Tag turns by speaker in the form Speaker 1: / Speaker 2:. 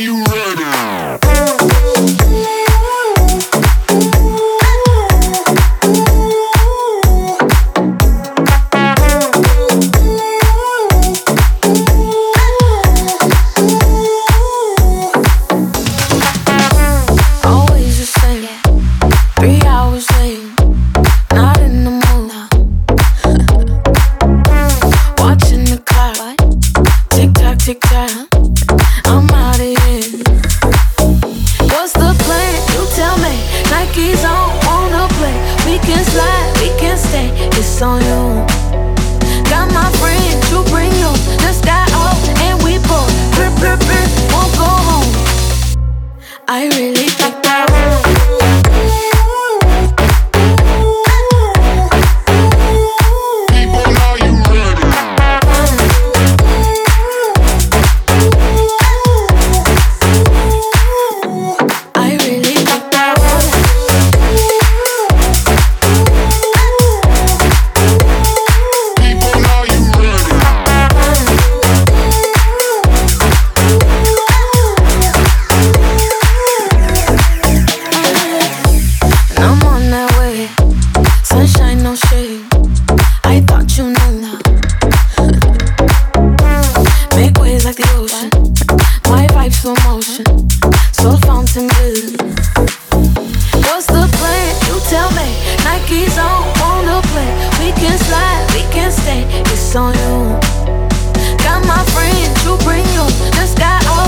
Speaker 1: you ready? On you. Got my friends, you bring you. The sky up and we both. Blur, blur, blur, won't go home. I really no shade. I thought you knew now. Make waves like the ocean. My vibe's slow motion. So fountain blue. What's the plan? You tell me. Nike's on, on the play. We can slide, we can stay. It's on you. Got my friends, you bring you. Just got all